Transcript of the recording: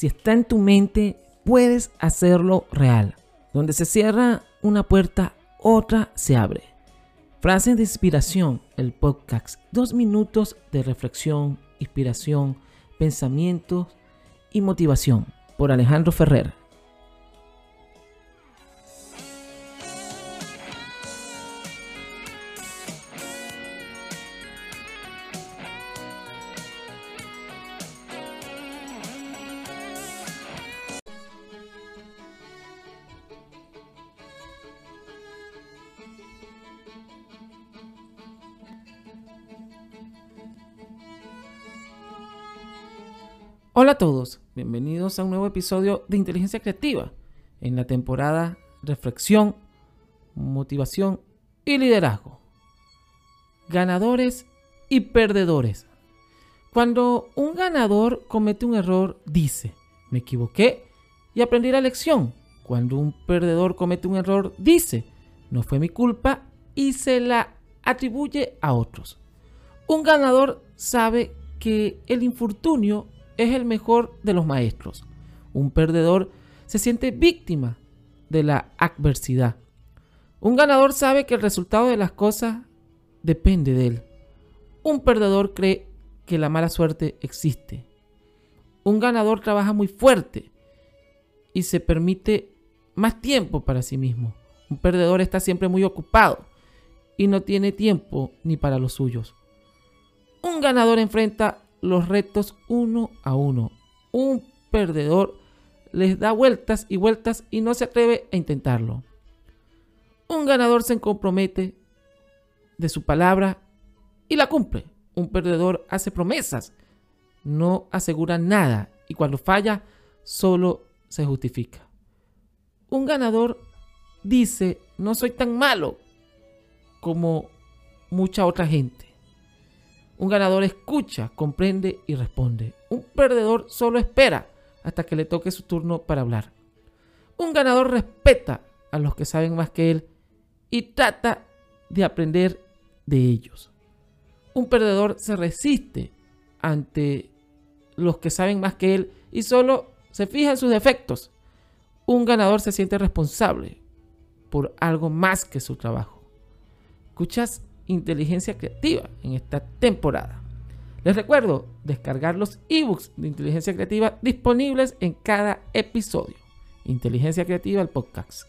si está en tu mente, puedes hacerlo real. Donde se cierra una puerta, otra se abre. Frases de inspiración, el podcast. Dos minutos de reflexión, inspiración, pensamientos y motivación. Por Alejandro Ferrer. Hola a todos, bienvenidos a un nuevo episodio de Inteligencia Creativa en la temporada Reflexión, Motivación y Liderazgo. Ganadores y perdedores. Cuando un ganador comete un error, dice, me equivoqué y aprendí la lección. Cuando un perdedor comete un error, dice, no fue mi culpa y se la atribuye a otros. Un ganador sabe que el infortunio es el mejor de los maestros. Un perdedor se siente víctima de la adversidad. Un ganador sabe que el resultado de las cosas depende de él. Un perdedor cree que la mala suerte existe. Un ganador trabaja muy fuerte y se permite más tiempo para sí mismo. Un perdedor está siempre muy ocupado y no tiene tiempo ni para los suyos. Un ganador enfrenta los retos uno a uno. Un perdedor les da vueltas y vueltas y no se atreve a intentarlo. Un ganador se compromete de su palabra y la cumple. Un perdedor hace promesas, no asegura nada y cuando falla solo se justifica. Un ganador dice, no soy tan malo como mucha otra gente. Un ganador escucha, comprende y responde. Un perdedor solo espera hasta que le toque su turno para hablar. Un ganador respeta a los que saben más que él y trata de aprender de ellos. Un perdedor se resiste ante los que saben más que él y solo se fija en sus defectos. Un ganador se siente responsable por algo más que su trabajo. ¿Escuchas inteligencia creativa en esta temporada. Les recuerdo descargar los ebooks de inteligencia creativa disponibles en cada episodio. Inteligencia creativa, el podcast.